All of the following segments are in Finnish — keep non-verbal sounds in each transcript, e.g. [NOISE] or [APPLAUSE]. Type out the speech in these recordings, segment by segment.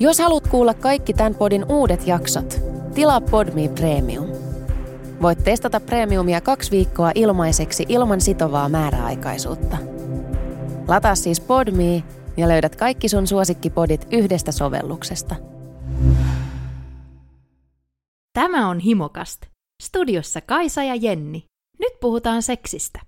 Jos haluat kuulla kaikki tämän podin uudet jaksot, tilaa Podme Premium. Voit testata Premiumia kaksi viikkoa ilmaiseksi ilman sitovaa määräaikaisuutta. Lataa siis Podme ja löydät kaikki sun suosikkipodit yhdestä sovelluksesta. Tämä on Himokast. Studiossa Kaisa ja Jenni. Nyt puhutaan seksistä.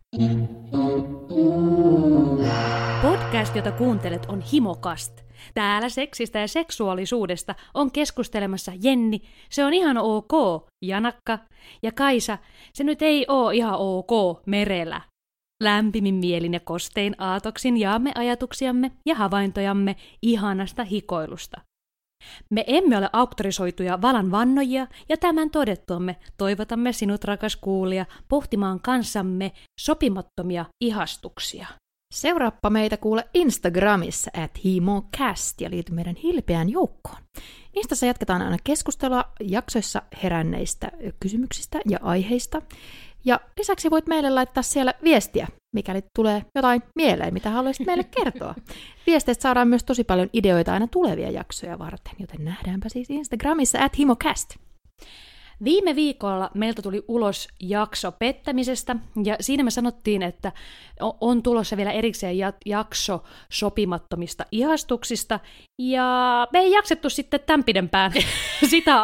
Podcast, jota kuuntelet, on Himokast. Täällä seksistä ja seksuaalisuudesta on keskustelemassa Jenni. Se on ihan ok, Janakka. Ja Kaisa, se nyt ei oo ihan ok, merellä. Lämpimin mielin ja kostein aatoksin jaamme ajatuksiamme ja havaintojamme ihanasta hikoilusta. Me emme ole auktorisoituja valan vannojia ja tämän todettuamme toivotamme sinut rakas kuulija pohtimaan kanssamme sopimattomia ihastuksia. Seuraappa meitä kuule Instagramissa at HimoCast ja liity meidän hilpeään joukkoon. Instassa jatketaan aina keskustelua jaksoissa heränneistä kysymyksistä ja aiheista. Ja lisäksi voit meille laittaa siellä viestiä, mikäli tulee jotain mieleen, mitä haluaisit meille [LAUGHS] kertoa. Viesteistä saadaan myös tosi paljon ideoita aina tulevia jaksoja varten, joten nähdäänpä siis Instagramissa at HimoCast. Viime viikolla meiltä tuli ulos jakso pettämisestä, ja siinä me sanottiin, että on tulossa vielä erikseen jakso sopimattomista ihastuksista, ja me ei jaksettu sitten tämän pidempään. [LAUGHS] Sitä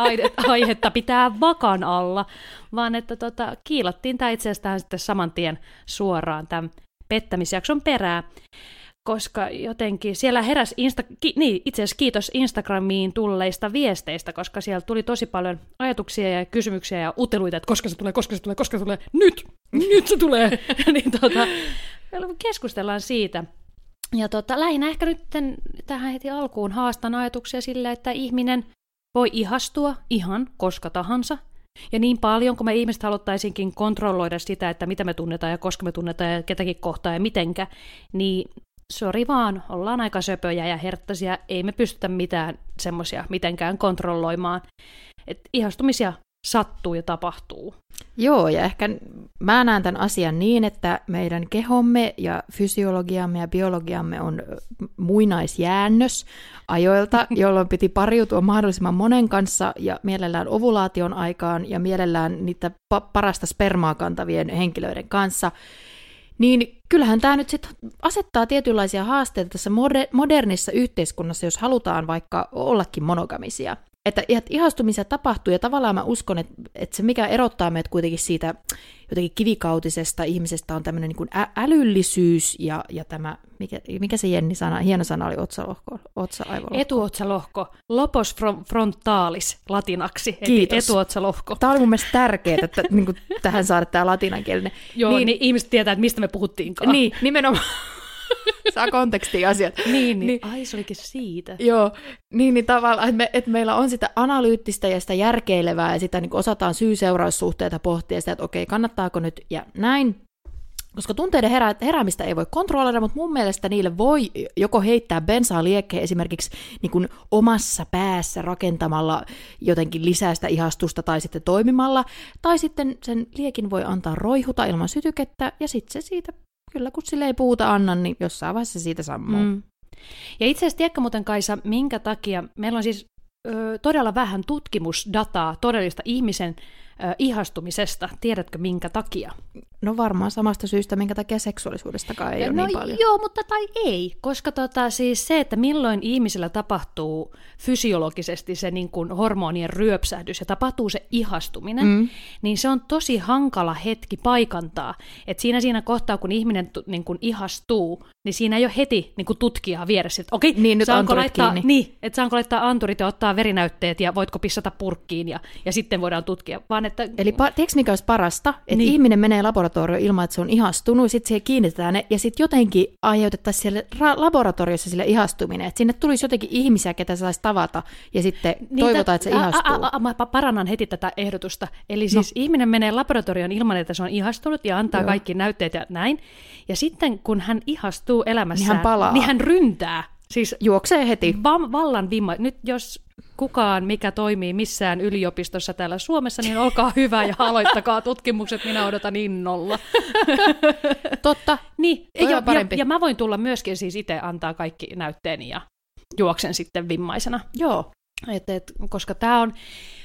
aihetta pitää vakan alla, vaan että tota, kiilattiin tämä itse asiassa sitten saman tien suoraan tämän pettämisjakson perään koska jotenkin siellä heräs, Insta- ki- niin, itse asiassa kiitos Instagramiin tulleista viesteistä, koska siellä tuli tosi paljon ajatuksia ja kysymyksiä ja uteluita, että koska se tulee, koska se tulee, koska se tulee, nyt, nyt se tulee. [LAUGHS] [LAUGHS] niin tota, keskustellaan siitä. Ja tota, lähinnä ehkä nyt tähän heti alkuun haastan ajatuksia sillä, että ihminen voi ihastua ihan koska tahansa. Ja niin paljon, kun me ihmiset haluttaisinkin kontrolloida sitä, että mitä me tunnetaan ja koska me tunnetaan ja ketäkin kohtaa ja mitenkä, niin sori vaan, ollaan aika söpöjä ja herttäisiä, ei me pystytä mitään semmoisia mitenkään kontrolloimaan. Et ihastumisia sattuu ja tapahtuu. Joo, ja ehkä mä näen tämän asian niin, että meidän kehomme ja fysiologiamme ja biologiamme on muinaisjäännös ajoilta, [LAUGHS] jolloin piti pariutua mahdollisimman monen kanssa ja mielellään ovulaation aikaan ja mielellään niitä parasta spermaa kantavien henkilöiden kanssa. Niin kyllähän tämä nyt sitten asettaa tietynlaisia haasteita tässä modernissa yhteiskunnassa, jos halutaan vaikka ollakin monogamisia. Että ihastumisia tapahtuu ja tavallaan mä uskon, että, että se mikä erottaa meidät kuitenkin siitä jotenkin kivikautisesta ihmisestä on tämmöinen niin ä- älyllisyys ja, ja tämä, mikä, mikä se Jenni sana, hieno sana oli otsalohko, otsa Etuotsalohko, lopos frontalis latinaksi, Kiitos. etuotsalohko. Tämä oli mun mielestä tärkeää, että niin kuin, tähän saada tämä latinankielinen. Joo, niin, niin ihmiset tietää, että mistä me puhuttiinkaan. Niin, nimenomaan. [LAUGHS] Saa kontekstia asiat. Niin, niin. niin. Ai, se olikin siitä. Joo, niin, niin tavallaan, että, me, että meillä on sitä analyyttistä ja sitä järkeilevää ja sitä niin osataan syy-seuraussuhteita pohtia sitä, että okei, kannattaako nyt ja näin. Koska tunteiden herä, heräämistä ei voi kontrolloida, mutta mun mielestä niille voi joko heittää bensaa liekkeen esimerkiksi niin kuin omassa päässä rakentamalla jotenkin lisää sitä ihastusta tai sitten toimimalla, tai sitten sen liekin voi antaa roihuta ilman sytykettä ja sitten se siitä kyllä kun sille ei puuta anna, niin jossain vaiheessa siitä sammuu. Mm. Ja itse asiassa tiedätkö muuten Kaisa, minkä takia meillä on siis ö, todella vähän tutkimusdataa todellista ihmisen ihastumisesta. Tiedätkö minkä takia? No varmaan samasta syystä, minkä takia seksuaalisuudestakaan ei no, ole niin paljon. Joo, mutta tai ei, koska tota, siis se, että milloin ihmisellä tapahtuu fysiologisesti se niin kuin hormonien ryöpsähdys ja tapahtuu se ihastuminen, mm. niin se on tosi hankala hetki paikantaa. Et siinä siinä kohtaa, kun ihminen niin kuin ihastuu, niin siinä ei ole heti niin kuin tutkijaa vieressä, että okei, niin, nyt saanko laittaa, kiinni. Niin, että saanko laittaa anturit ja ottaa verinäytteet ja voitko pissata purkkiin ja, ja sitten voidaan tutkia. Vaan että... Eli pa- tiedätkö mikä olisi parasta? Että niin. ihminen menee laboratorioon ilman, että se on ihastunut, sitten siihen kiinnitetään ne, ja sitten jotenkin aiheutettaisiin siellä ra- laboratoriossa sille ihastuminen, että sinne tulisi jotenkin ihmisiä, ketä saisi tavata, ja sitten niin toivotaan, että se ihastuu. A, a, a, mä parannan heti tätä ehdotusta. Eli no. siis ihminen menee laboratorioon ilman, että se on ihastunut, ja antaa Joo. kaikki näytteet ja näin, ja sitten kun hän ihastuu elämässään, niin hän, palaa. Niin hän ryntää. Siis juoksee heti. Va- vallan vimma. Nyt jos kukaan, mikä toimii missään yliopistossa täällä Suomessa, niin olkaa [LAUGHS] hyvä ja aloittakaa tutkimukset, minä odotan innolla. [LAUGHS] Totta, niin, ja, ja, ja mä voin tulla myöskin siis itse antaa kaikki näytteeni ja juoksen sitten vimmaisena. Joo. Et, et, koska tämä on,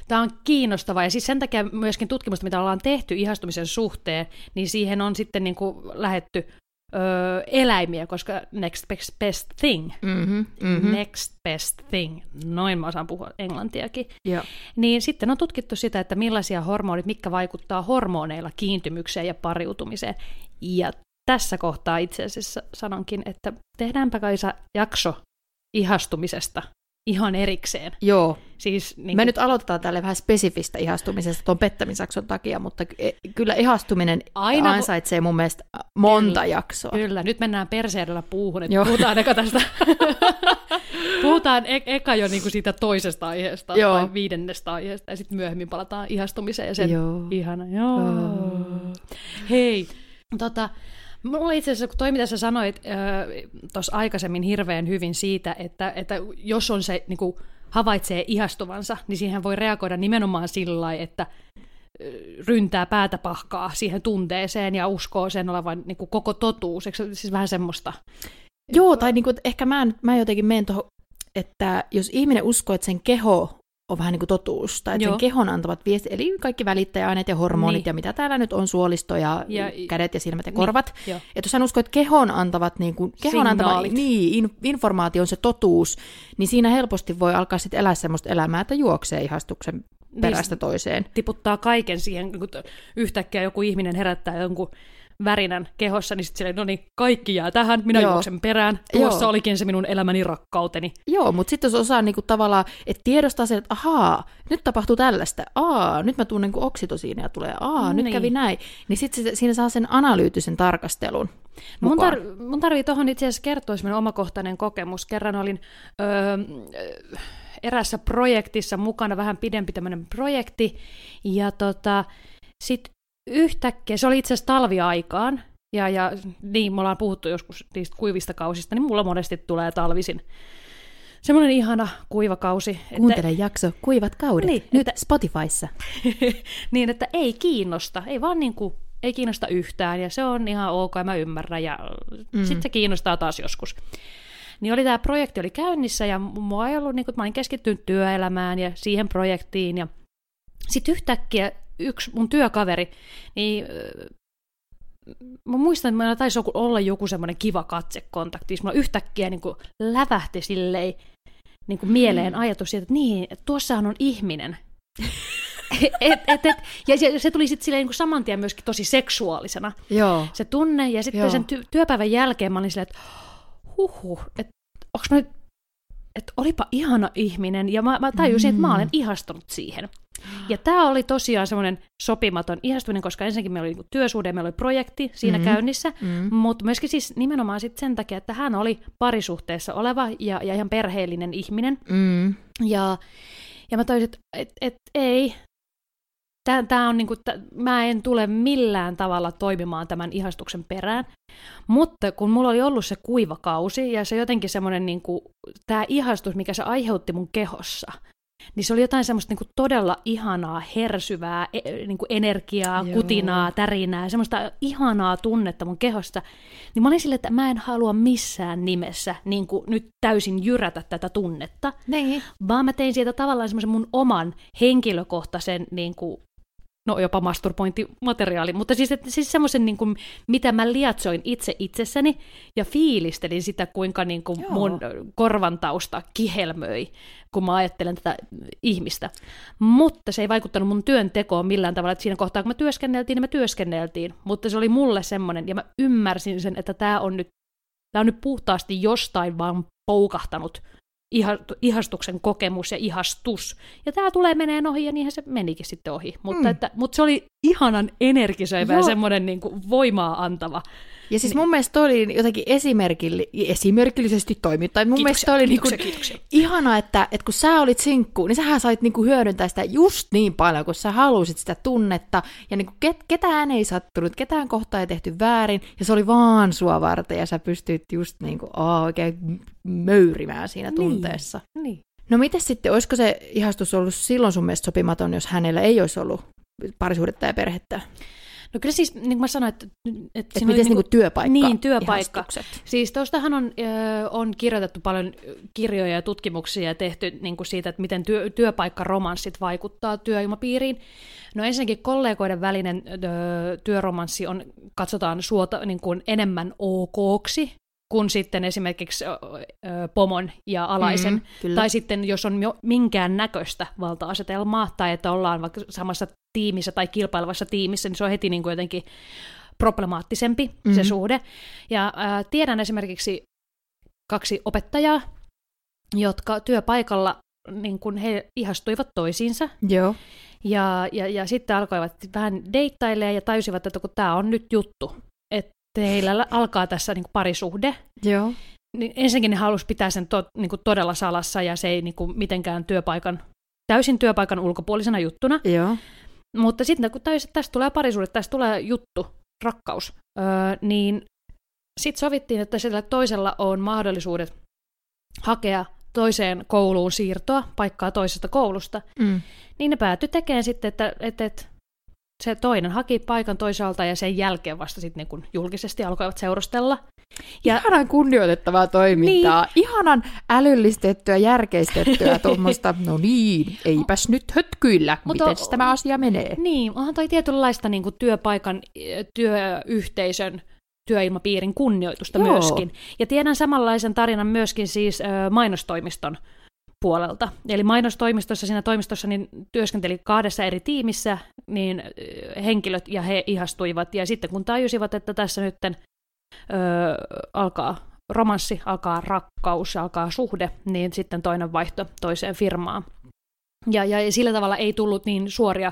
tää on kiinnostavaa, ja siis sen takia myöskin tutkimusta, mitä ollaan tehty ihastumisen suhteen, niin siihen on sitten niin kuin lähetty öö, eläimiä, koska next best, best thing, Mm-hmm, mm-hmm. next best thing, noin mä osaan puhua englantiakin, Joo. niin sitten on tutkittu sitä, että millaisia hormonit, mitkä vaikuttaa hormoneilla kiintymykseen ja pariutumiseen. Ja tässä kohtaa itse asiassa sanonkin, että tehdäänpä Kaisa jakso ihastumisesta ihan erikseen. Joo. Siis, niin Me nyt aloitetaan tälle vähän spesifistä ihastumisesta tuon pettämisjakson takia, mutta e- kyllä ihastuminen Aina ansaitsee mun mielestä monta Kyllä. jaksoa. Kyllä, nyt mennään perseedellä puuhun, että Joo. puhutaan eka tästä. [LAUGHS] puhutaan e- eka jo niinku siitä toisesta aiheesta Joo. tai viidennestä aiheesta ja sitten myöhemmin palataan ihastumiseen ja sen Joo. ihana. Joo. Hei, tota, mulla itse asiassa, kun toi mitä sä sanoit tuossa aikaisemmin hirveän hyvin siitä, että, että jos on se niinku, havaitsee ihastuvansa, niin siihen voi reagoida nimenomaan sillä lailla, että ryntää päätä pahkaa siihen tunteeseen ja uskoo sen olevan niin kuin koko totuus. Eikö siis vähän semmoista? Joo, tai niinku, että ehkä mä, mä jotenkin menen tuohon, että jos ihminen uskoo, että sen keho on vähän niin kuin totuus, tai sen kehon antavat viesti, eli kaikki välittäjäaineet ja hormonit Niin. ja mitä täällä nyt on, suolisto ja, Ja- kädet ja silmät ja korvat. Joo. Että jos hän uskoo, että kehon antavat, niin kuin, kehon antava niin, in, informaatio on se totuus, niin siinä helposti voi alkaa sitten elää semmoista elämää, että juoksee ihastuksen perästä toiseen. tiputtaa kaiken siihen, kun yhtäkkiä joku ihminen herättää jonkun värinän kehossa, niin sitten silleen, no niin, kaikki jää tähän, minä Joo. juoksen perään, tuossa Joo. olikin se minun elämäni rakkauteni. Joo, mutta sitten jos osaa niinku tavallaan, että tiedostaa sen, että ahaa, nyt tapahtuu tällaista, aa, nyt mä tunnen niin oksitosiinia tulee, aa, nyt Niin. kävi näin, niin sitten siinä saa sen analyyttisen tarkastelun Mun, mukaan. tar- mun tarvii tuohon itse asiassa kertoa semmoinen omakohtainen kokemus. Kerran olin öö, erässä projektissa mukana, vähän pidempi tämmöinen projekti, ja tota, sitten yhtäkkiä, se oli itse asiassa talviaikaan, ja, ja niin, me ollaan puhuttu joskus niistä kuivista kausista, niin mulla monesti tulee talvisin semmoinen ihana kuiva kausi. Kuuntele jakso Kuivat kaudet, Niin, nyt Spotifyssa. [LAUGHS] niin, että ei kiinnosta, ei vaan niin kuin, ei kiinnosta yhtään, ja se on ihan ok, ja mä ymmärrän, ja mm. sitten se kiinnostaa taas joskus. Niin oli tämä projekti oli käynnissä, ja mua ei ollut, niin kuin, mä olin keskittynyt työelämään ja siihen projektiin, ja sitten yhtäkkiä yksi mun työkaveri, niin ö, mä muistan, että meillä taisi olla joku semmoinen kiva katsekontakti, siis mulla yhtäkkiä niin kuin lävähti silleen niin kuin mieleen ajatus siitä, että niin, että tuossahan on ihminen. [LAUGHS] et, et, et, ja se, se tuli sitten silleen niin saman tien myöskin tosi seksuaalisena Joo. se tunne, ja sitten Joo. sen ty- työpäivän jälkeen mä olin silleen, että huhhuh, että onks mä nyt, että olipa ihana ihminen, ja mä, mä tajusin, mm. että mä olen ihastunut siihen. Ja tämä oli tosiaan semmoinen sopimaton ihastuminen, koska ensinnäkin meillä oli niinku työsuhde, meillä oli projekti siinä Mhm. mm. käynnissä, Mm. mm. mutta myöskin siis nimenomaan sit sen takia, että hän oli parisuhteessa oleva ja, ja ihan perheellinen ihminen, Mm. ja, ja mä tajusin, että et, et, ei, Tää, tää on niinku, tää, mä en tule millään tavalla toimimaan tämän ihastuksen perään, mutta kun mulla oli ollut se kuiva kausi ja se jotenkin semmoinen, niinku, tämä ihastus, mikä se aiheutti mun kehossa, niin se oli jotain semmoista niinku todella ihanaa, hersyvää e, niinku energiaa, Joo. kutinaa, tärinää, semmoista ihanaa tunnetta mun kehosta. Niin mä olin silleen, että mä en halua missään nimessä niinku, nyt täysin jyrätä tätä tunnetta, Niin. vaan mä tein siitä tavallaan semmoisen mun oman henkilökohtaisen niin kuin, no jopa masturbointimateriaali, mutta siis, että, siis semmoisen, niin kuin, mitä mä liatsoin itse itsessäni ja fiilistelin sitä, kuinka niin kuin Joo. mun korvan tausta kihelmöi, kun mä ajattelen tätä ihmistä. Mutta se ei vaikuttanut mun työntekoon millään tavalla, että siinä kohtaa, kun me työskenneltiin, niin me työskenneltiin, mutta se oli mulle semmoinen, ja mä ymmärsin sen, että tämä on nyt, tää on nyt puhtaasti jostain vaan poukahtanut ihastuksen kokemus ja ihastus. Ja tämä tulee menee ohi, ja niinhän se menikin sitten ohi. Mutta, Mm. että, mutta se oli ihanan energisoiva ja Joo. semmoinen niin kuin voimaa antava. Ja siis mun mielestä toi oli jotenkin esimerkilli, esimerkillisesti toimittu. Tai mun mielestä toi oli niinku kiitoksia, kiitoksia. ihana, että, että kun sä olit sinkku, niin sähän sait niinku hyödyntää sitä just niin paljon, kun sä halusit sitä tunnetta. Ja niinku ket, ketään ei sattunut, ketään kohtaa ei tehty väärin, ja se oli vaan sua varten, ja sä pystyit just niinku, aa, oikein möyrimään siinä tunteessa. Niin. No miten sitten, olisiko se ihastus ollut silloin sun mielestä sopimaton, jos hänellä ei olisi ollut parisuhdetta ja perhettä? No kyllä siis, niin kuin mä sanoin, että... että Että siinä oli miten niinku työpaikka Niin, työpaikka. ihastukset? Siis tuostahan on, ö, on kirjoitettu paljon kirjoja ja tutkimuksia ja tehty niin kuin siitä, että miten työ, työpaikkaromanssit vaikuttaa työilmapiiriin. No ensinnäkin kollegoiden välinen ö, työromanssi on, katsotaan suota niin kuin enemmän okoksi kuin sitten esimerkiksi pomon ja alaisen. Mm, kyllä. tai sitten jos on minkään näköistä valta-asetelmaa tai että ollaan vaikka samassa tiimissä tai kilpailevassa tiimissä, niin se on heti niin kuin jotenkin problemaattisempi mm-hmm. se suhde. Ja ää, tiedän esimerkiksi kaksi opettajaa, jotka työpaikalla niin kun he ihastuivat toisiinsa Joo. ja, ja, ja sitten alkoivat vähän deittailemaan ja tajusivat, että kun tämä on nyt juttu, että heillä alkaa tässä niin parisuhde, Joo. niin ensinnäkin ne halusi pitää sen to, niin kuin todella salassa ja se ei niin kuin mitenkään työpaikan, täysin työpaikan ulkopuolisena juttuna. Joo. Mutta sitten kun täysin, tästä tulee parisuhde, tästä tulee juttu, rakkaus, öö, niin sitten sovittiin, että sillä toisella on mahdollisuudet hakea toiseen kouluun siirtoa, paikkaa toisesta koulusta, Mm. niin ne päätyi tekemään sitten, että, että, että se toinen haki paikan toisaalta ja sen jälkeen vasta sitten niin kun julkisesti alkoivat seurustella. Ja... Ihanan kunnioitettavaa toimintaa. Niin. Ihanan älyllistettyä, järkeistettyä [LAUGHS] tuommoista, no niin, eipäs nyt hötkyillä, Mutta miten tämä asia menee. Niin, onhan toi tietynlaista niin kuin työpaikan, työyhteisön, työilmapiirin kunnioitusta Joo. myöskin. Ja tiedän samanlaisen tarinan myöskin siis ö, mainostoimiston puolelta. Eli mainostoimistossa, siinä toimistossa niin työskenteli kahdessa eri tiimissä niin henkilöt ja he ihastuivat. Ja sitten kun tajusivat, että tässä nyt ö, alkaa romanssi, alkaa rakkaus, alkaa suhde, niin sitten toinen vaihto toiseen firmaan. Ja, ja sillä tavalla ei tullut niin suoria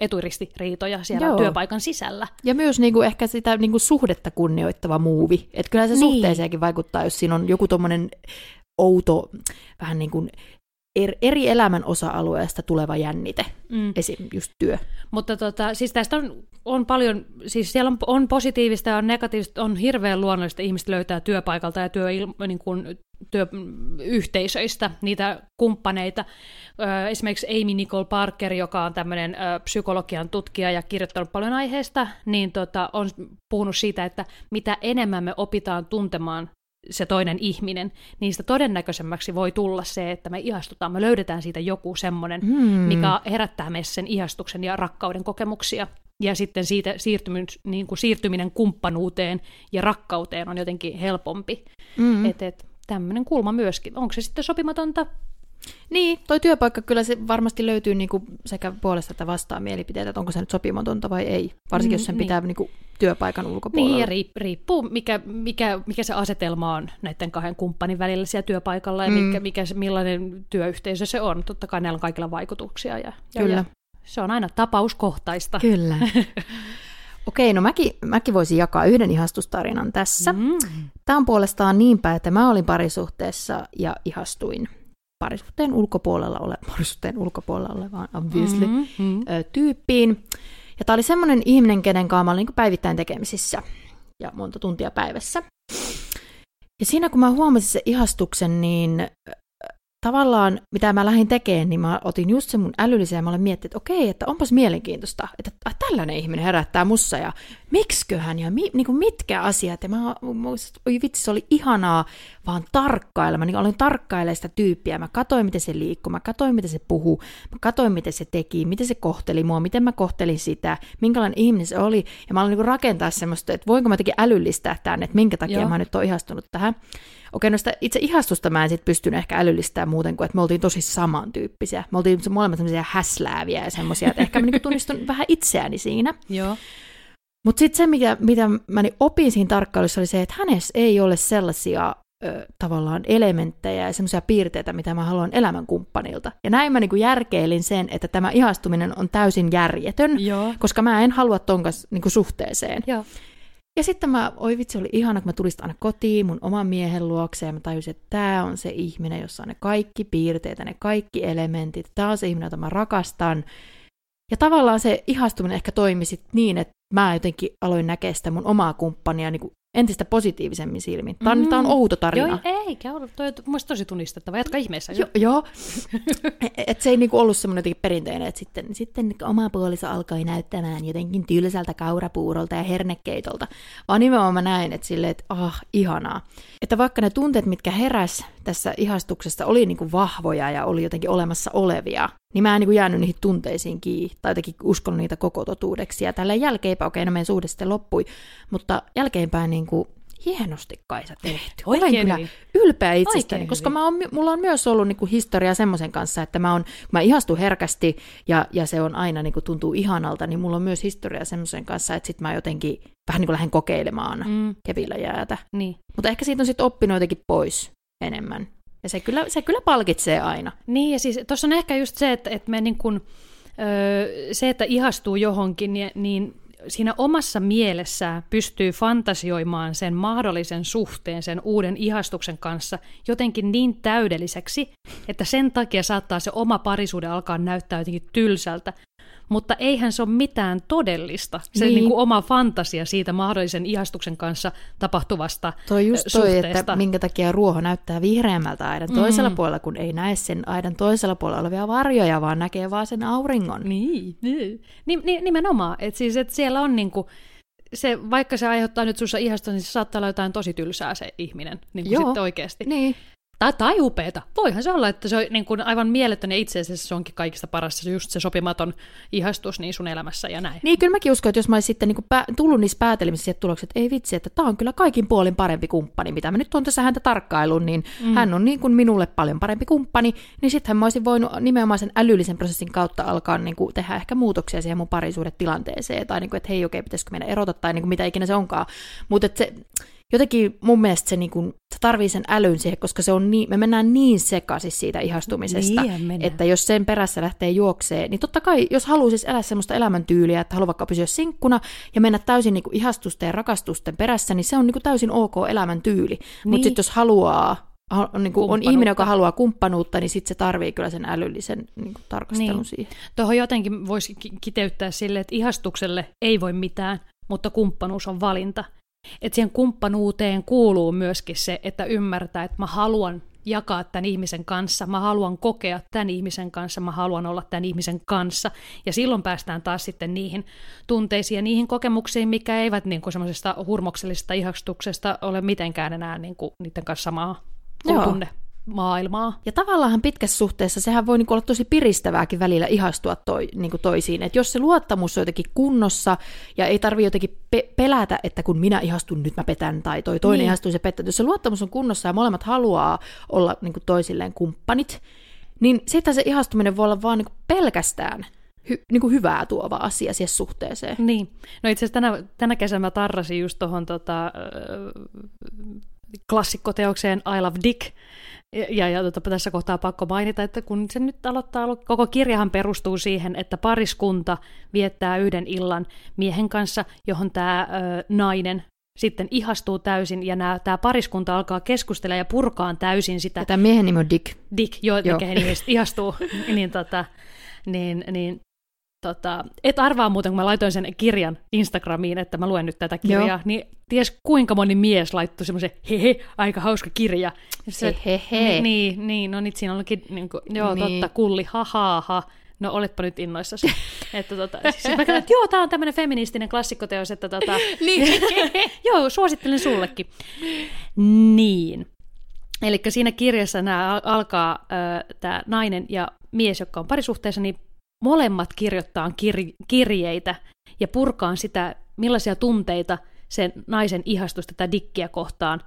eturistiriitoja siellä Joo. työpaikan sisällä. Ja myös niinku ehkä sitä niinku suhdetta kunnioittava muuvi. Että kyllä se Niin. suhteeseenkin vaikuttaa, jos siinä on joku tommonen outo, vähän niin kuin er, eri elämän osa-alueesta tuleva jännite, Mm. esim. just työ. Mutta tota, siis tästä on, on paljon, siis siellä on, on positiivista ja on negatiivista, on hirveän luonnollista, että ihmiset löytää työpaikalta ja työ, niin kuin, työyhteisöistä niitä kumppaneita. Esimerkiksi Amy Nicole Parker, joka on tämmöinen psykologian tutkija ja kirjoittanut paljon aiheesta, niin tota, on puhunut siitä, että mitä enemmän me opitaan tuntemaan se toinen ihminen, niin sitä todennäköisemmäksi voi tulla se, että me ihastutaan, me löydetään siitä joku semmoinen, Mm. mikä herättää meissä sen ihastuksen ja rakkauden kokemuksia. Ja sitten siitä siirtyminen, niin kuin siirtyminen kumppanuuteen ja rakkauteen on jotenkin helpompi. Mm. Mm. Että et, tämmöinen kulma myöskin. Onko se sitten sopimatonta? Niin, toi työpaikka kyllä se varmasti löytyy niinku sekä puolesta että vastaan mielipiteitä, että onko se nyt sopimatonta vai ei. Varsinkin jos sen Mm, pitää niinku työpaikan ulkopuolella. Niin, ja riip, riippuu, mikä, mikä, mikä se asetelma on näiden kahden kumppanin välillä siellä työpaikalla ja Mm. mikä, mikä millainen työyhteisö se on. Totta kai näillä on kaikilla vaikutuksia. Ja, ja, Kyllä. ja se on aina tapauskohtaista. Kyllä. [LAUGHS] Okei, no mäkin, mäkin voisin jakaa yhden ihastustarinan tässä. Mm. Tämä on puolestaan niin päin, että mä olin parisuhteessa ja ihastuin parisuhteen ulkopuolella ole, [LAUGHS] parisuhteen ulkopuolella olevaan obviously Mm, mm. ö, tyyppiin. Ja tämä oli semmoinen ihminen, kenen kanssa mä olin niin päivittäin tekemisissä ja monta tuntia päivässä. Ja siinä kun mä huomasin sen ihastuksen, niin tavallaan mitä mä lähdin tekemään, niin mä otin just sen mun älyllisen ja mä olen miettinyt, että okei, että onpas mielenkiintoista, että äh, tällainen ihminen herättää mussa ja miksiköhän ja mi, niin kuin mitkä asiat. Ja mä, oi vitsi, se oli ihanaa vaan tarkkailla. Mä niin olin tarkkailemaan sitä tyyppiä. Mä katsoin, miten se liikkui, mä katsoin, miten se puhuu, mä katsoin, miten se teki, miten se kohteli mua, miten mä kohtelin sitä, minkälainen ihminen se oli. Ja mä aloin niin rakentaa semmoista, että voinko mä jotenkin älyllistää tämän, että minkä takia Joo. mä nyt oon ihastunut tähän. Okei, no sitä itse ihastusta mä en sit pystynyt ehkä älyllistämään muuten kuin, että me oltiin tosi samantyyppisiä. Me oltiin molemmat semmoisia häslääviä ja semmoisia, että ehkä mä niinku tunnistin [LAUGHS] vähän itseäni siinä. Joo. Mutta sitten se, mitä, mitä mä niin opin siinä tarkkailussa, oli se, että hänessä ei ole sellaisia ö, tavallaan elementtejä ja semmoisia piirteitä, mitä mä haluan elämänkumppanilta. Ja näin mä niinku järkeilin sen, että tämä ihastuminen on täysin järjetön, Joo. koska mä en halua ton kanssa niinku suhteeseen. Joo. Ja sitten mä, oi vitsi, oli ihana, kun mä tulistin aina kotiin mun oman miehen luokse ja mä tajusin, että tämä on se ihminen, jossa on ne kaikki piirteet ja ne kaikki elementit. Tämä on se ihminen, jota mä rakastan. Ja tavallaan se ihastuminen ehkä toimi sit niin, että mä jotenkin aloin näkeä sitä mun omaa kumppania niin kuin entistä positiivisemmin silmin. Tämä on, mm. on outo tarina. Joo, eikä ole. Toi on mielestäni tosi tunnistettava. Jatka ihmeessä. Jo, joo. [LAUGHS] et se ei niinku ollut semmoinen perinteinen, että sitten, sitten oma puoliso alkoi näyttämään jotenkin tylsältä kaurapuurolta ja hernekeitolta. Vaan nimenomaan mä näin, että silleen, että ah, ihanaa. Että vaikka ne tunteet, mitkä heräs tässä ihastuksessa, oli niinku vahvoja ja oli jotenkin olemassa olevia, niin mä en niin kuin jäänyt niihin tunteisiin kiinni, tai jotenkin uskonut niitä koko totuudeksi. Ja tällä jälkeenpäin, okei, okay, no meidän suhde sitten loppui, mutta jälkeenpäin niin kuin, hienosti Kaisa tehty. Olen Oikein kyllä hyvin. ylpeä itsestäni, Oikein koska mä oon, mulla on myös ollut niin kuin historia semmoisen kanssa, että mä, on, mä ihastun herkästi ja, ja se on aina niin kuin tuntuu ihanalta, niin mulla on myös historia semmoisen kanssa, että sit mä jotenkin vähän niin kuin lähden kokeilemaan mm. kevillä jäätä. Niin. Mutta ehkä siitä on sitten oppinut jotenkin pois enemmän. Ja se kyllä, se kyllä palkitsee aina. Niin, ja siis tuossa on ehkä just se, että, että me niin kun, se, että ihastuu johonkin, niin, niin siinä omassa mielessään pystyy fantasioimaan sen mahdollisen suhteen sen uuden ihastuksen kanssa jotenkin niin täydelliseksi, että sen takia saattaa se oma parisuuden alkaa näyttää jotenkin tylsältä, mutta eihän se ole mitään todellista, se niin. Niin kuin oma fantasia siitä mahdollisen ihastuksen kanssa tapahtuvasta Toi just toi, suhteesta. että minkä takia ruoho näyttää vihreämmältä aidan mm. toisella puolella, kun ei näe sen aidan toisella puolella olevia varjoja, vaan näkee vaan sen auringon. Niin, niin. Ni, nimenomaan, että siis, et siellä on niinku, se, vaikka se aiheuttaa nyt sussa ihastusta, niin se saattaa olla jotain tosi tylsää se ihminen niin kuin Joo. sitten oikeasti. Niin. Tai, tai upeeta. Voihan se olla, että se on niin kuin aivan mieletön ja itse asiassa se onkin kaikista paras, se just se sopimaton ihastus niin sun elämässä ja näin. Niin, kyllä mäkin uskon, että jos mä olisin sitten niin pää, tullut niissä päätelmissä tulokset, että ei vitsi, että tämä on kyllä kaikin puolin parempi kumppani, mitä mä nyt on tässä häntä tarkkailun, niin mm. hän on niin kuin minulle paljon parempi kumppani, niin sittenhän mä olisin voinut nimenomaan sen älyllisen prosessin kautta alkaa niin kuin tehdä ehkä muutoksia siihen mun parisuudetilanteeseen, tai niin kuin, että hei okei, pitäisikö meidän erota, tai niin kuin mitä ikinä se onkaan. Mutta se, jotenkin mun mielestä se, niin kuin, se tarvii sen älyn siihen, koska se on niin, me mennään niin sekaisin siitä ihastumisesta, niin, että jos sen perässä lähtee juokseen, niin totta kai, jos haluaa siis elää semmoista elämäntyyliä, että haluaa vaikka pysyä sinkkuna ja mennä täysin niin kuin ihastusten ja rakastusten perässä, niin se on niin kuin täysin ok elämäntyyli. Niin. Mutta sitten jos haluaa on, niin kuin, on ihminen, joka haluaa kumppanuutta, niin sitten se tarvii kyllä sen älyllisen niin kuin, tarkastelun niin. siihen. Tuohon jotenkin voisi kiteyttää sille, että ihastukselle ei voi mitään, mutta kumppanuus on valinta. Että siihen kumppanuuteen kuuluu myöskin se, että ymmärtää, että mä haluan jakaa tämän ihmisen kanssa, mä haluan kokea tämän ihmisen kanssa, mä haluan olla tämän ihmisen kanssa. Ja silloin päästään taas sitten niihin tunteisiin ja niihin kokemuksiin, mikä eivät niin kuin semmoisesta hurmoksellisesta ihastuksesta ole mitenkään enää niin kuin niiden kanssa samaa tunne maailmaa. Ja tavallaan pitkässä suhteessa sehän voi niinku olla tosi piristävääkin välillä ihastua toi, niinku toisiin. Että jos se luottamus on jotenkin kunnossa ja ei tarvi jotenkin pe- pelätä, että kun minä ihastun, nyt mä petän, tai toi toinen niin. ihastuu, se pettää. Jos se luottamus on kunnossa ja molemmat haluaa olla niinku toisilleen kumppanit, niin sitten se ihastuminen voi olla vaan niinku pelkästään hy, niin kuin hyvää tuova asia siihen suhteeseen. Niin. No itse asiassa tänä, tänä kesänä mä tarrasin just tuohon tota, klassikkoteokseen I Love Dick, ja, ja, tota, tässä kohtaa pakko mainita, että kun se nyt aloittaa, koko kirjahan perustuu siihen, että pariskunta viettää yhden illan miehen kanssa, johon tämä nainen sitten ihastuu täysin, ja tämä pariskunta alkaa keskustella ja purkaa täysin sitä. Tämä miehen nimi on Dick. Dick, joo, joo. mikä ihastuu. [LAUGHS] niin, tota, niin, niin Tota, et arvaa muuten, kun mä laitoin sen kirjan Instagramiin, että mä luen nyt tätä kirjaa, Joo. niin ties kuinka moni mies laittoi semmoisen hehe, aika hauska kirja. Se, hehe. Niin, niin, niin, no nyt siinä onkin, niin kuin, joo niin. totta, kulli, ha, ha, ha. No oletpa nyt innoissasi. [LAUGHS] että tota, siis mä katsoin, että joo, tää on tämmöinen feministinen klassikkoteos, että tota, [LAUGHS] niin. [LAUGHS] joo, suosittelen sullekin. Niin. Eli siinä kirjassa nämä alkaa äh, tämä nainen ja mies, jotka on parisuhteessa, niin molemmat kirjoittaa kir- kirjeitä ja purkaan sitä, millaisia tunteita sen naisen ihastus tätä dikkiä kohtaan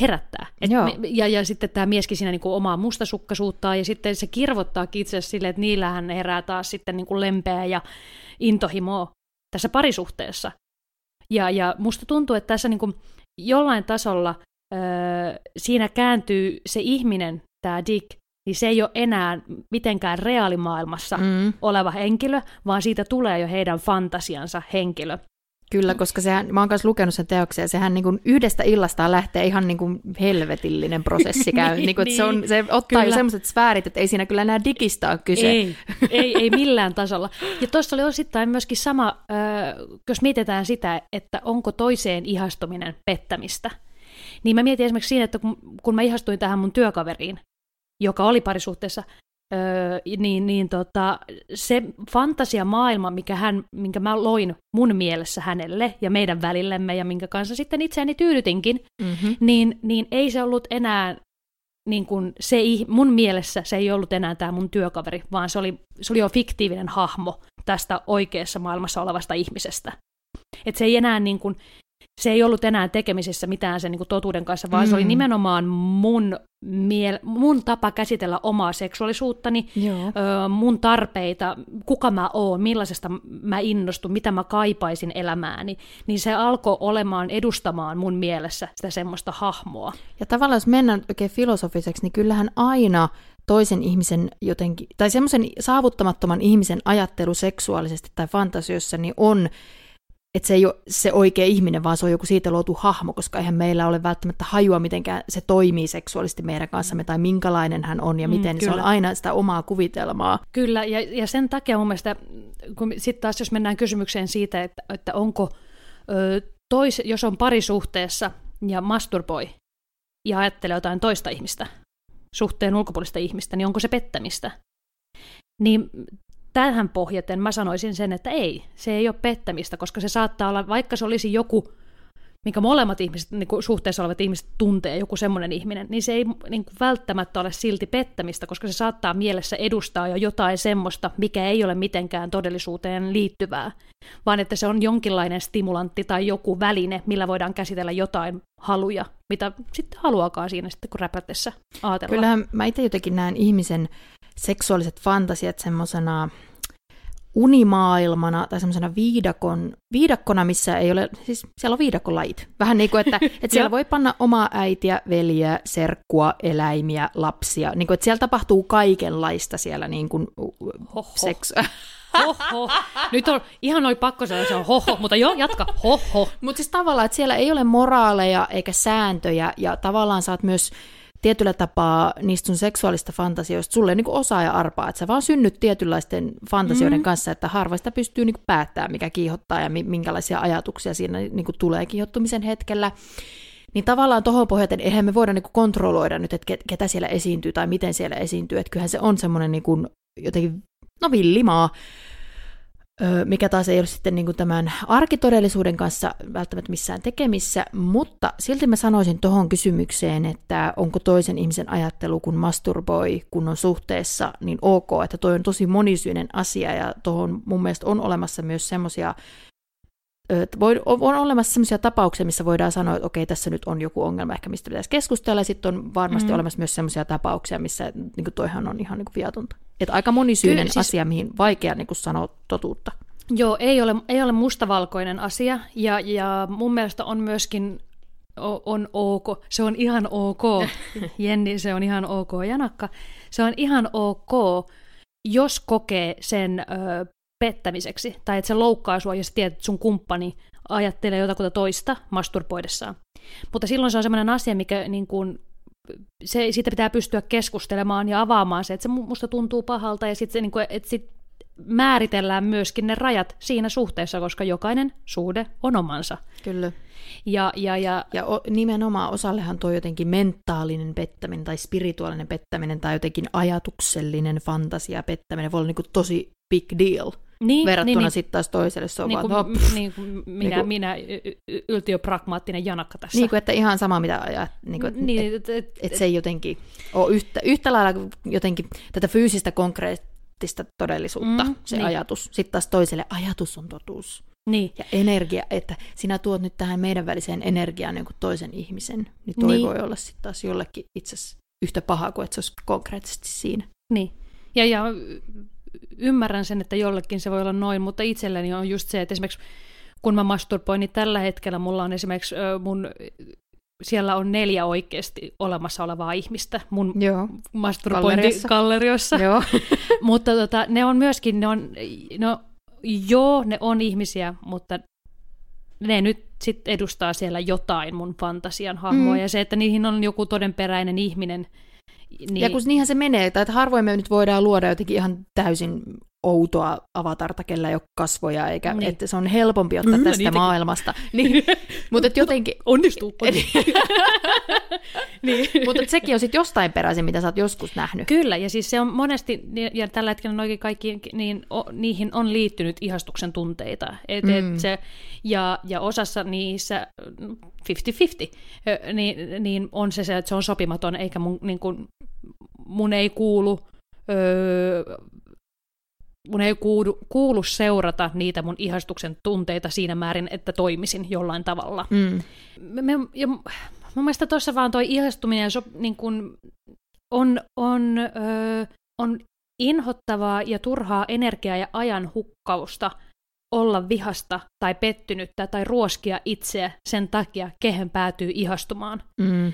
herättää. Et me, ja, ja sitten tämä mieskin siinä niinku omaa mustasukkaisuuttaan, ja sitten se kirvottaa itse asiassa silleen, että niillähän herää taas sitten niinku lempeä ja intohimoa tässä parisuhteessa. Ja, ja musta tuntuu, että tässä niinku jollain tasolla öö, siinä kääntyy se ihminen, tämä Dick, niin se ei ole enää mitenkään reaalimaailmassa mm. oleva henkilö, vaan siitä tulee jo heidän fantasiansa henkilö. Kyllä, koska sehän, mä oon kanssa lukenut sen teoksen, ja sehän niin kuin yhdestä illastaan lähtee ihan niin kuin helvetillinen prosessi [LAUGHS] käy. niin, niin kuin, se, on, se ottaa kyllä. jo semmoiset sfäärit, että ei siinä kyllä enää digistä ole kyse. Ei, ei, ei millään tasolla. Ja tuossa oli osittain myöskin sama, äh, jos mietitään sitä, että onko toiseen ihastuminen pettämistä. Niin mä mietin esimerkiksi siinä, että kun, kun mä ihastuin tähän mun työkaveriin, joka oli parisuhteessa, öö, niin, niin tota, se fantasiamaailma, mikä hän, minkä mä loin mun mielessä hänelle ja meidän välillemme ja minkä kanssa sitten itseäni tyydytinkin, mm-hmm. niin, niin ei se ollut enää niin kun se, mun mielessä se ei ollut enää tämä mun työkaveri, vaan se oli, se oli jo fiktiivinen hahmo tästä oikeassa maailmassa olevasta ihmisestä. Et se ei enää niin kun, se ei ollut enää tekemisissä mitään sen niin kuin totuuden kanssa, vaan mm. se oli mm. nimenomaan mun, miel- mun tapa käsitellä omaa seksuaalisuuttani, ö, mun tarpeita, kuka mä oon, millaisesta mä innostun, mitä mä kaipaisin elämääni, niin se alkoi olemaan edustamaan mun mielessä sitä semmoista hahmoa. Ja tavallaan jos mennään oikein filosofiseksi, niin kyllähän aina toisen ihmisen jotenkin, tai semmoisen saavuttamattoman ihmisen ajattelu seksuaalisesti tai fantasiossa, niin on että se ei ole se oikea ihminen, vaan se on joku siitä luotu hahmo, koska eihän meillä ole välttämättä hajua, miten se toimii seksuaalisesti meidän kanssamme, tai minkälainen hän on ja mm, miten. Mm, se on aina sitä omaa kuvitelmaa. Kyllä, ja, ja sen takia mun mielestä, kun sitten taas jos mennään kysymykseen siitä, että, että onko, ö, tois, jos on parisuhteessa ja masturboi ja ajattelee jotain toista ihmistä, suhteen ulkopuolista ihmistä, niin onko se pettämistä? Niin tähän pohjaten mä sanoisin sen, että ei, se ei ole pettämistä, koska se saattaa olla, vaikka se olisi joku, minkä molemmat ihmiset, niin kuin suhteessa olevat ihmiset tuntee, joku semmoinen ihminen, niin se ei niin kuin välttämättä ole silti pettämistä, koska se saattaa mielessä edustaa jo jotain semmoista, mikä ei ole mitenkään todellisuuteen liittyvää, vaan että se on jonkinlainen stimulantti tai joku väline, millä voidaan käsitellä jotain haluja, mitä sitten haluakaan siinä sitten, kun räpätessä ajatellaan. Kyllähän mä itse jotenkin näen ihmisen seksuaaliset fantasiat semmoisena unimaailmana tai semmoisena viidakon, viidakkona, missä ei ole, siis siellä on viidakkolait. Vähän niin kuin, että, [LAUGHS] että siellä voi panna omaa äitiä, veljeä, serkkua, eläimiä, lapsia. Niin kuin, että siellä tapahtuu kaikenlaista siellä niin kuin seks... [LAUGHS] Hoho. Nyt on ihan noin pakko sanoa, se on hoho, mutta joo, jatka, hoho. Mutta siis tavallaan, että siellä ei ole moraaleja eikä sääntöjä, ja tavallaan saat myös tietyllä tapaa niistä sun seksuaalista fantasioista sulle niin osaa ja arpaa, että sä vaan synnyt tietynlaisten fantasioiden mm. kanssa, että harvoista pystyy niin päättämään, mikä kiihottaa ja minkälaisia ajatuksia siinä niin tulee kiihottumisen hetkellä. Niin tavallaan tuohon pohjaten eihän me voida niin kontrolloida nyt, että ketä siellä esiintyy tai miten siellä esiintyy, että kyllähän se on semmoinen niin jotenkin, no villimaa, mikä taas ei ole sitten niin kuin tämän arkitodellisuuden kanssa välttämättä missään tekemissä, mutta silti mä sanoisin tuohon kysymykseen, että onko toisen ihmisen ajattelu, kun masturboi, kun on suhteessa, niin ok, että toi on tosi monisyinen asia ja tuohon mun mielestä on olemassa myös semmoisia voi, on olemassa sellaisia tapauksia, missä voidaan sanoa, että okei, tässä nyt on joku ongelma, ehkä mistä pitäisi keskustella, ja sitten on varmasti mm. olemassa myös sellaisia tapauksia, missä niin kuin toihan on ihan niin kuin viatonta. Että aika monisyinen Kyllä, siis... asia, mihin vaikea niin kuin sanoa totuutta. Joo, ei ole, ei ole mustavalkoinen asia, ja, ja mun mielestä on myöskin on ok, se on ihan ok, [LAUGHS] Jenni, se on ihan ok, Janakka, se on ihan ok, jos kokee sen ö, pettämiseksi, tai että se loukkaa sua, jos tiedät, että sun kumppani ajattelee jotakuta toista masturboidessaan. Mutta silloin se on sellainen asia, mikä niin kuin, se, siitä pitää pystyä keskustelemaan ja avaamaan se, että se musta tuntuu pahalta, ja sitten niin kuin, että sit määritellään myöskin ne rajat siinä suhteessa, koska jokainen suhde on omansa. Kyllä. Ja, ja, ja, ja o, nimenomaan osallehan tuo jotenkin mentaalinen pettäminen tai spirituaalinen pettäminen tai jotenkin ajatuksellinen fantasia pettäminen voi olla niin tosi big deal. Niin, verrattuna niin, sitten taas toiselle se on niin vaan, kuin, no, niin kuin minä, niin minä yltiöpragmaattinen janakka tässä. Niin kuin, että ihan sama mitä ajat, niin kuin, niin, että et, et, et, se ei jotenkin ole yhtä, yhtä lailla jotenkin tätä fyysistä konkreettista todellisuutta, mm, se niin. ajatus. Sitten taas toiselle ajatus on totuus. Niin. Ja energia, että sinä tuot nyt tähän meidän väliseen energiaan niin toisen ihmisen, niin toi niin. voi olla sitten taas jollekin itse yhtä paha kuin että se olisi konkreettisesti siinä. Niin. Ja, ja ymmärrän sen, että jollekin se voi olla noin, mutta itselleni on just se, että esimerkiksi kun mä masturboin, niin tällä hetkellä mulla on esimerkiksi mun siellä on neljä oikeasti olemassa olevaa ihmistä mun Joo. masturbointikalleriossa. Joo. [LAUGHS] mutta tota, ne on myöskin, ne on, no, joo, ne on ihmisiä, mutta ne nyt sitten edustaa siellä jotain mun fantasian hahmoa, Mm. ja se, että niihin on joku todenperäinen ihminen. Niin, Ja kun niinhän se menee, että harvoin me nyt voidaan luoda jotenkin ihan täysin outoa avatarta, kellä ei ole kasvoja, eikä, Niin. että se on helpompi ottaa Kyllä, tästä niitäkin. maailmasta. [LAUGHS] Niin, mutta et jotenkin, onnistuu. [LAUGHS] niin. mutta sekin on sitten jostain peräisin, mitä sä oot joskus nähnyt. Kyllä, ja siis se on monesti, ja tällä hetkellä noikin kaikki, niin o, niihin on liittynyt ihastuksen tunteita. Et, mm. et se, ja, ja osassa niissä mm, 50-50, ö, niin, niin on se, se, että se on sopimaton, eikä mun, niin kuin, mun ei kuulu... Öö, mun ei kuulu, kuulu seurata niitä mun ihastuksen tunteita siinä määrin, että toimisin jollain tavalla. Mm. Me, ja mun mielestä tuossa vaan toi ihastuminen so, niin kun on, on, ö, on inhottavaa ja turhaa energiaa ja ajan hukkausta olla vihasta tai pettynyttä tai ruoskia itseä sen takia, kehen päätyy ihastumaan. Mm.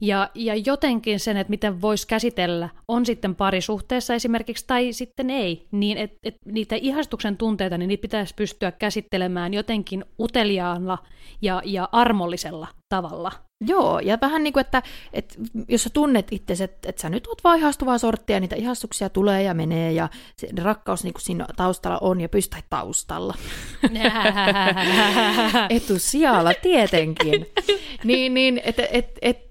Ja, ja jotenkin sen, että miten voisi käsitellä, on sitten parisuhteessa esimerkiksi tai sitten ei, niin että et niitä ihastuksen tunteita, niin niitä pitäisi pystyä käsittelemään jotenkin uteliaalla ja, ja armollisella tavalla. Joo, ja vähän niin kuin, että, että jos sä tunnet itse, että, että sä nyt oot vaan ihastuvaa sorttia, niitä ihastuksia tulee ja menee, ja se rakkaus niin kuin siinä taustalla on, ja pystyy taustalla. [LAUGHS] Etusijalla tietenkin. [LAUGHS] niin, niin, että et, et, et,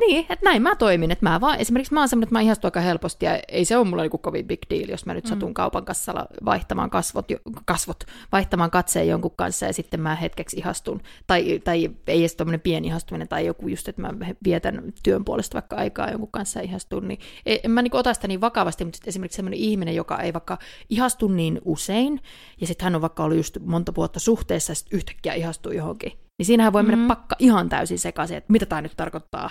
niin, että näin mä toimin. Että mä vaan, esimerkiksi mä oon semmoinen, että mä ihastun aika helposti, ja ei se ole mulle niinku kovin big deal, jos mä nyt satun mm. kaupan kassalla vaihtamaan kasvot, kasvot, vaihtamaan katseen jonkun kanssa, ja sitten mä hetkeksi ihastun. Tai, tai ei edes tommonen pieni ihastuminen, tai joku just, että mä vietän työn puolesta vaikka aikaa jonkun kanssa ja ihastun, niin ei- en mä niinku ota sitä niin vakavasti, mutta sitten esimerkiksi semmoinen ihminen, joka ei vaikka ihastu niin usein, ja sitten hän on vaikka ollut just monta vuotta suhteessa, ja sitten yhtäkkiä ihastuu johonkin, niin siinähän voi mennä Mhm. pakka ihan täysin sekaisin, että mitä tämä nyt tarkoittaa.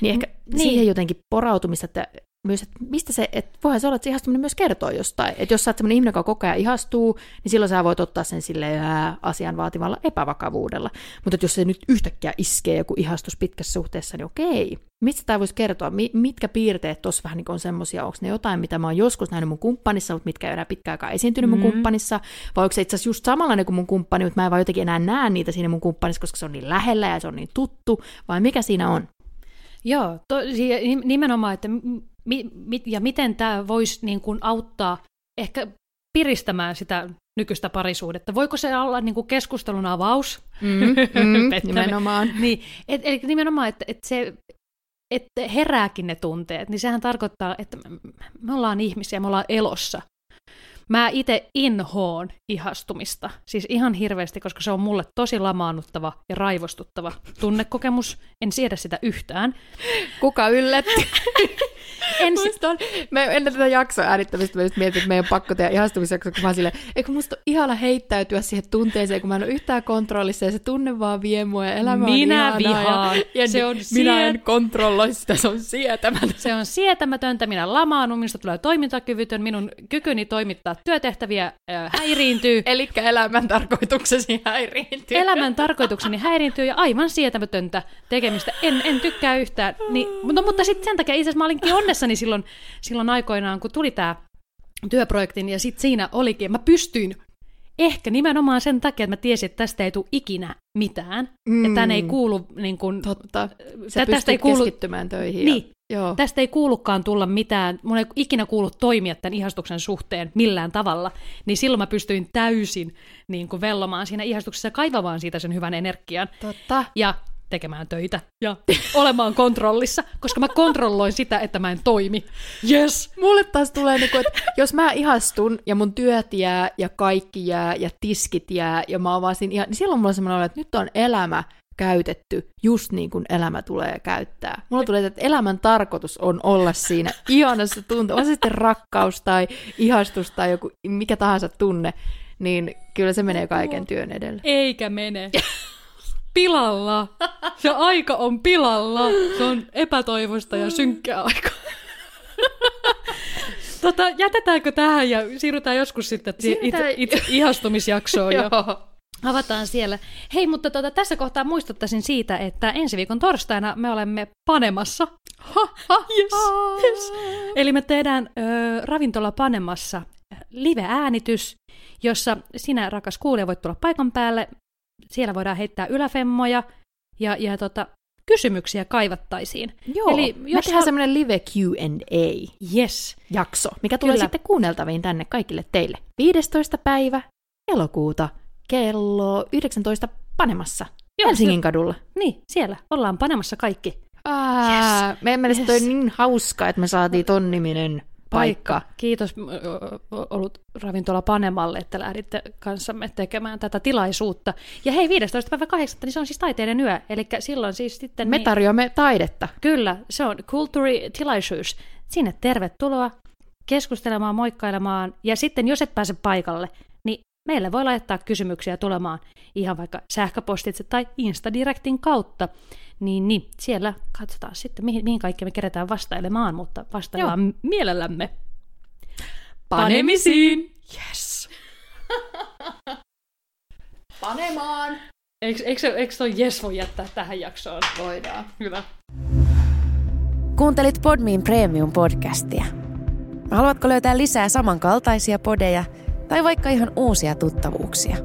Niin ehkä niin. siihen jotenkin porautumista, että myös, että mistä se, että voihan se olla, että se ihastuminen myös kertoo jostain. Että jos sä oot sellainen ihminen, joka koko ajan ihastuu, niin silloin sä voit ottaa sen sille asian vaativalla epävakavuudella. Mutta että jos se nyt yhtäkkiä iskee joku ihastus pitkässä suhteessa, niin okei. Mistä tämä voisi kertoa? Mi- mitkä piirteet tuossa vähän niin on semmoisia? Onko ne jotain, mitä mä oon joskus nähnyt mun kumppanissa, mutta mitkä ei enää pitkään aikaa esiintynyt mun Mm. kumppanissa? Vai onko se itse asiassa just samanlainen kuin mun kumppani, mutta mä en vaan jotenkin enää näe niitä siinä mun kumppanissa, koska se on niin lähellä ja se on niin tuttu? Vai mikä siinä on? Joo, to, nimenomaan, että mi, mi, ja miten tämä voisi niin kuin auttaa ehkä piristämään sitä nykyistä parisuudetta. Voiko se olla niin kuin keskustelun avaus? Mm, mm, [LAUGHS] nimenomaan. Niin, et, eli nimenomaan, että, että se että herääkin ne tunteet, niin sehän tarkoittaa, että me ollaan ihmisiä, me ollaan elossa. Mä itse inhoon ihastumista, siis ihan hirveästi, koska se on mulle tosi lamaannuttava ja raivostuttava tunnekokemus. En siedä sitä yhtään. Kuka yllätti? [LAUGHS] [LAUGHS] En si- Muistan, me ennen tätä jaksoa äänittämistä mä just mietin, että meidän on pakko tehdä ihastumisjakso, kun mä silleen, eikö musta ole ihana heittäytyä siihen tunteeseen, kun mä en ole yhtään kontrollissa ja se tunne vaan vie mua ja elämä Minä on vihaan. Ja, ja Se on minä siet- en kontrolloi sitä, se on sietämätöntä. Se on sietämätöntä, minä lamaannun, minusta tulee toimintakyvytön, minun kykyni toimittaa työtehtäviä äh, häiriintyy. [LAUGHS] Eli elämän tarkoituksesi häiriintyy. Elämän tarkoitukseni häiriintyy ja aivan sietämätöntä tekemistä. En, en tykkää yhtään. Niin, no, mutta sitten sen takia itse asiassa mä olinkin onnessani silloin, silloin aikoinaan, kun tuli tämä työprojektin ja sitten siinä olikin, mä pystyin ehkä nimenomaan sen takia, että mä tiesin, että tästä ei tule ikinä mitään. Mm. Että ei kuulu niin kun, Totta. Sä Tä- tästä tästä ei kuulu- keskittymään töihin. Niin. Ja, joo. Tästä ei kuulukaan tulla mitään, mun ei ikinä kuulu toimia tämän ihastuksen suhteen millään tavalla, niin silloin mä pystyin täysin niin kuin vellomaan siinä ihastuksessa ja kaivamaan siitä sen hyvän energian Totta. ja tekemään töitä ja olemaan kontrollissa, koska mä kontrolloin sitä, että mä en toimi. Yes! Mulle taas tulee, niinku, että jos mä ihastun ja mun työt jää ja kaikki jää ja tiskit jää ja mä oon vaan siinä ihan, niin silloin mulla on semmoinen olo, että nyt on elämä käytetty just niin kuin elämä tulee käyttää. Mulla tulee, että elämän tarkoitus on olla siinä ihanassa tunte, on se sitten rakkaus tai ihastus tai joku mikä tahansa tunne, niin kyllä se menee kaiken työn edelle. Eikä mene. Pilalla. Se aika on pilalla. Se on epätoivoista ja synkkää aikaa. Tota, jätetäänkö tähän ja siirrytään joskus sitten Siirrytään- itse ihastumisjaksoon ja avataan siellä. Hei, mutta tota, tässä kohtaa muistuttaisin siitä, että ensi viikon torstaina me olemme Panemassa. Ha, ha, yes, yes. Eli me tehdään ö, ravintola Panemassa live-äänitys, jossa sinä, rakas kuulija, voit tulla paikan päälle siellä voidaan heittää yläfemmoja ja, ja tota, kysymyksiä kaivattaisiin. Joo, Eli Eli me jos tehdään hal- semmoinen live Q&A-jakso, Yes. mikä tulee Kyllä. sitten kuunneltaviin tänne kaikille teille. 15. päivä elokuuta kello 19 Panemassa Joo, Helsingin kadulla. Niin, siellä ollaan panemassa kaikki. Aa, Yes. Meidän mielestä yes. toi niin hauska, että me saatiin ton niminen paikka. Kiitos ö, ö, ollut ravintola Panemalle, että lähditte kanssamme tekemään tätä tilaisuutta. Ja hei, 15. päivä 8. niin se on siis taiteiden yö, eli silloin siis sitten... Me niin, tarjoamme taidetta. Kyllä, se on kulttuuritilaisuus. Sinne tervetuloa keskustelemaan, moikkailemaan, ja sitten jos et pääse paikalle, niin meille voi laittaa kysymyksiä tulemaan ihan vaikka sähköpostitse tai Instadirectin kautta. Niin, niin siellä katsotaan sitten, mihin, mihin kaikki me keretään vastailemaan, mutta vastaillaan Joo. mielellämme. Panemisiin! Yes. [LAUGHS] Panemaan! Eikö, eikö, se- eikö toi yes voi jättää tähän jaksoon? Voidaan. Hyvä. Kuuntelit Podmin Premium-podcastia. Haluatko löytää lisää samankaltaisia podeja tai vaikka ihan uusia tuttavuuksia?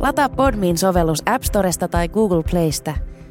Lataa Podmin sovellus App Storesta tai Google Playsta